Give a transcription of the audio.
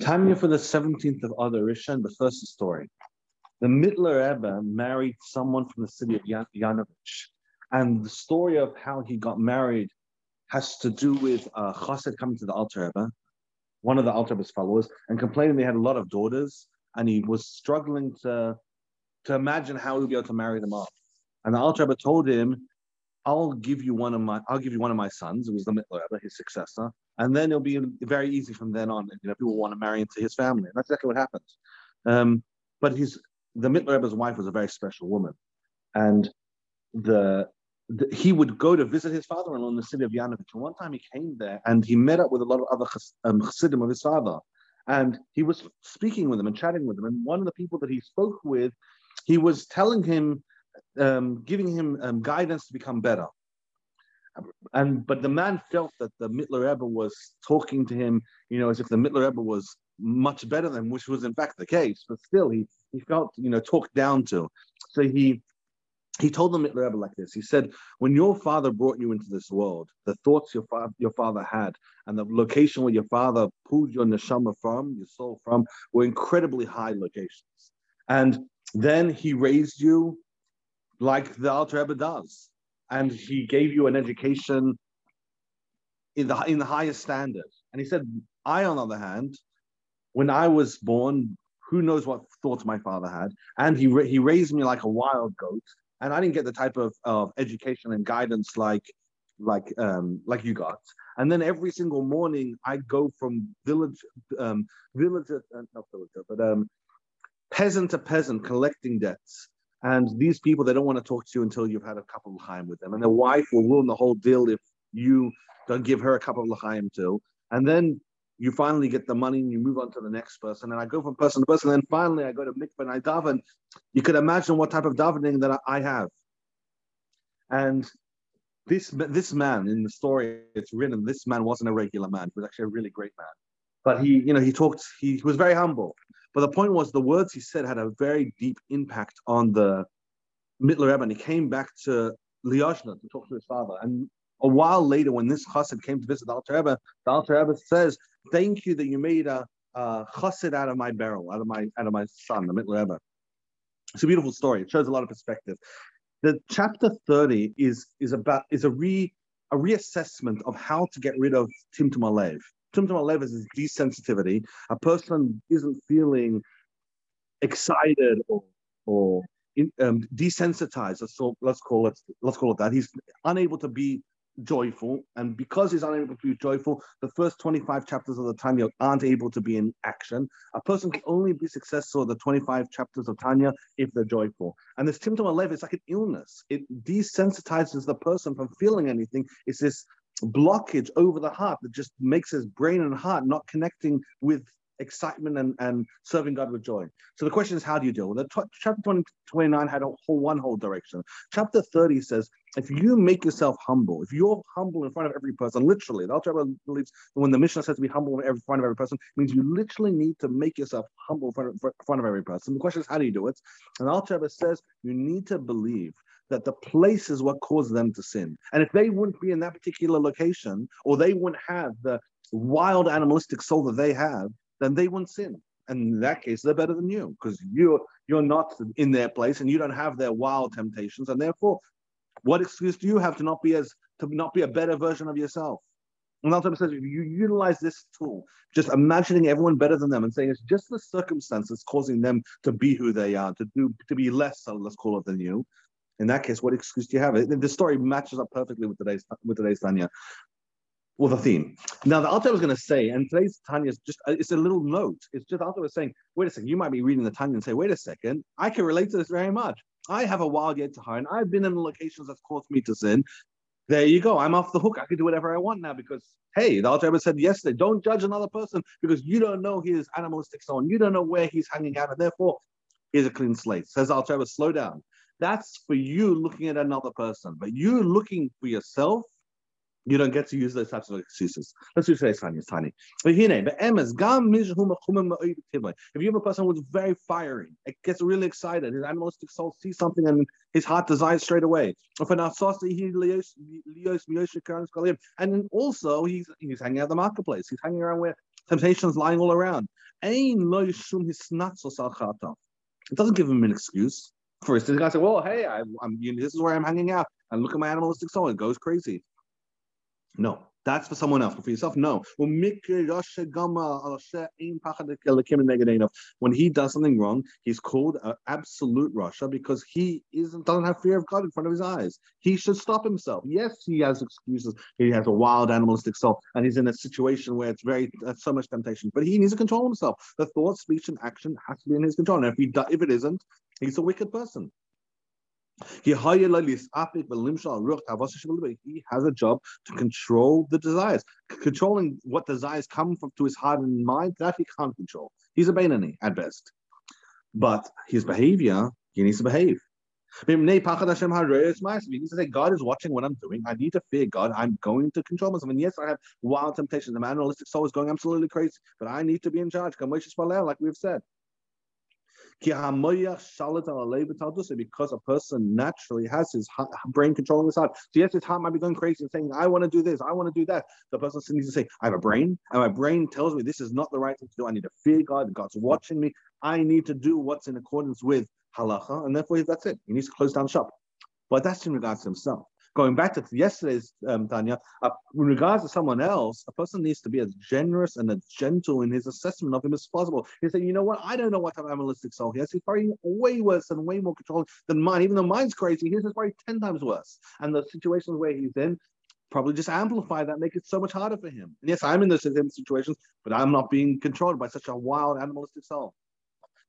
Tanya for the 17th of Adar Rishon, the first story. The Mittler Rebbe married someone from the city of Yan- Yanovitch. And the story of how he got married has to do with uh, Chassid coming to the Alter Rebbe, one of the Alter Rebbe's followers, and complaining they had a lot of daughters, and he was struggling to, to imagine how he would be able to marry them off. And the Alter Rebbe told him, I'll give you one of my I'll give you one of my sons, it was the Mittler Rebbe, his successor, and then it'll be very easy from then on. You know, people want to marry into his family. And that's exactly what happens. Um, but his the Mittler Rebbe's wife was a very special woman, and the, the he would go to visit his father-in-law in the city of Yanovitch. And one time he came there and he met up with a lot of other um, chassidim of his father, and he was speaking with them and chatting with them. And one of the people that he spoke with, he was telling him, um, giving him um, guidance to become better. And but the man felt that the Mittler Rebbe was talking to him, you know, as if the Mittler Rebbe was much better than, which was in fact the case. But still, he he felt, you know, talked down to. So he he told the Mittler like this. He said, "When your father brought you into this world, the thoughts your father your father had, and the location where your father pulled your neshama from, your soul from, were incredibly high locations. And then he raised you like the Alter Rebbe does, and he gave you an education in the in the highest standard. And he said, I, on the other hand, when I was born, who knows what thoughts my father had, and he he raised me like a wild goat, and I didn't get the type of, of education and guidance like like um like you got. And then every single morning I'd go from village um village uh, not village but um peasant to peasant collecting debts. And these people, they don't want to talk to you until you've had a cup of l'chaim with them. And their wife will ruin the whole deal if you don't give her a cup of l'chaim too. And then you finally get the money and you move on to the next person. And I go from person to person. And then finally I go to mikveh and I daven. You could imagine what type of davening that I have. And this this man in the story it's written, this man wasn't a regular man. He was actually a really great man. But he, you know, he talked, he was very humble. But the point was the words he said had a very deep impact on the Mittler Rebbe. And he came back to Liozna to talk to his father. And a while later, when this chassid came to visit the Alter Rebbe, the Alter Rebbe says, "Thank you that you made a, a chassid out of my barrel, out of my out of my son, the Mittler Rebbe." It's a beautiful story. It shows a lot of perspective. The chapter thirty is is about is a re a reassessment of how to get rid of Timtum Halev. Timtum Halev is desensitivity. A person isn't feeling excited or or in, um, desensitized. Let's, let's call it let's call it that. He's unable to be joyful, and because he's unable to be joyful, the first 25 chapters of the Tanya aren't able to be in action. A person can only be successful the 25 chapters of Tanya if they're joyful. And this Timtum Halev is like an illness. It desensitizes the person from feeling anything. It's this blockage over the heart that just makes his brain and heart not connecting with excitement and, and serving God with joy. So the question is, how do you deal with it? Chapter 20, 29 had a whole one whole direction. Chapter 30 says, if you make yourself humble, if you're humble in front of every person, literally, the Rebbe believes when the Mishnah says to be humble in front of every person, means you literally need to make yourself humble in front of, in front of every person. The question is, how do you do it? And the Rebbe says, you need to believe that the place is what caused them to sin. And if they wouldn't be in that particular location, or they wouldn't have the wild animalistic soul that they have, then they wouldn't sin. And in that case, they're better than you because you're you're not in their place and you don't have their wild temptations. And therefore, what excuse do you have to not be as to not be a better version of yourself? And Alter says, if you utilize this tool, just imagining everyone better than them and saying it's just the circumstances causing them to be who they are, to do to be less, so let's call it, than you. In that case, what excuse do you have? The story matches up perfectly with today's with today's Tanya with the theme. Now, the Alter was going to say, and today's Tanya is just, it's a little note. It's just Alter was saying, wait a second, you might be reading the Tanya and say, wait a second, I can relate to this very much. I have a wild yetzer hara, and I've been in locations that's caused me to sin. There you go. I'm off the hook. I can do whatever I want now because, hey, the Alter said yesterday, don't judge another person because you don't know his animalistic soul. You don't know where he's hanging out. And therefore, here's a clean slate. Says Alter slow down. That's for you looking at another person. But you looking for yourself, you don't get to use those types of excuses. Let's do today's Tanya, Tanya. But here, but If you have a person who's very fiery, it gets really excited, his animalistic soul sees something and his heart desires straight away. And also he's he's hanging out the marketplace. He's hanging around where temptations lying all around. It doesn't give him an excuse. Instance, the guy said, "Well, hey, I, am this is where I'm hanging out, and look at my animalistic soul; it goes crazy." No, that's for someone else. But for yourself, no. When he does something wrong, he's called an absolute rasha because he isn't doesn't have fear of God in front of his eyes. He should stop himself. Yes, he has excuses. He has a wild animalistic soul, and he's in a situation where it's very uh, so much temptation. But he needs to control himself. The thought, speech, and action has to be in his control. And if he if it isn't, he's a wicked person. He has a job to control the desires. Controlling what desires come from to his heart and mind, that he can't control. He's a Beinoni at best. But his behavior, he needs to behave. He needs to say, God is watching what I'm doing. I need to fear God. I'm going to control myself. And yes, I have wild temptations. The animalistic soul is going absolutely crazy, but I need to be in charge. Like we've said. Because a person naturally has his brain controlling his heart. So yes, his heart might be going crazy and saying, I want to do this, I want to do that. The person needs to say, I have a brain, and my brain tells me this is not the right thing to do. I need to fear God, God's watching me. I need to do what's in accordance with halacha, and therefore that's it. He needs to close down shop. But that's in regards to himself going back to yesterday's um, Tanya, uh, in regards to someone else, a person needs to be as generous and as gentle in his assessment of him as possible. He's saying, you know what, I don't know what type of animalistic soul he has. He's probably way worse and way more controlling than mine. Even though mine's crazy, his is probably 10 times worse. And the situations where he's in probably just amplify that, make it so much harder for him. And yes, I'm in those same situations, but I'm not being controlled by such a wild animalistic soul.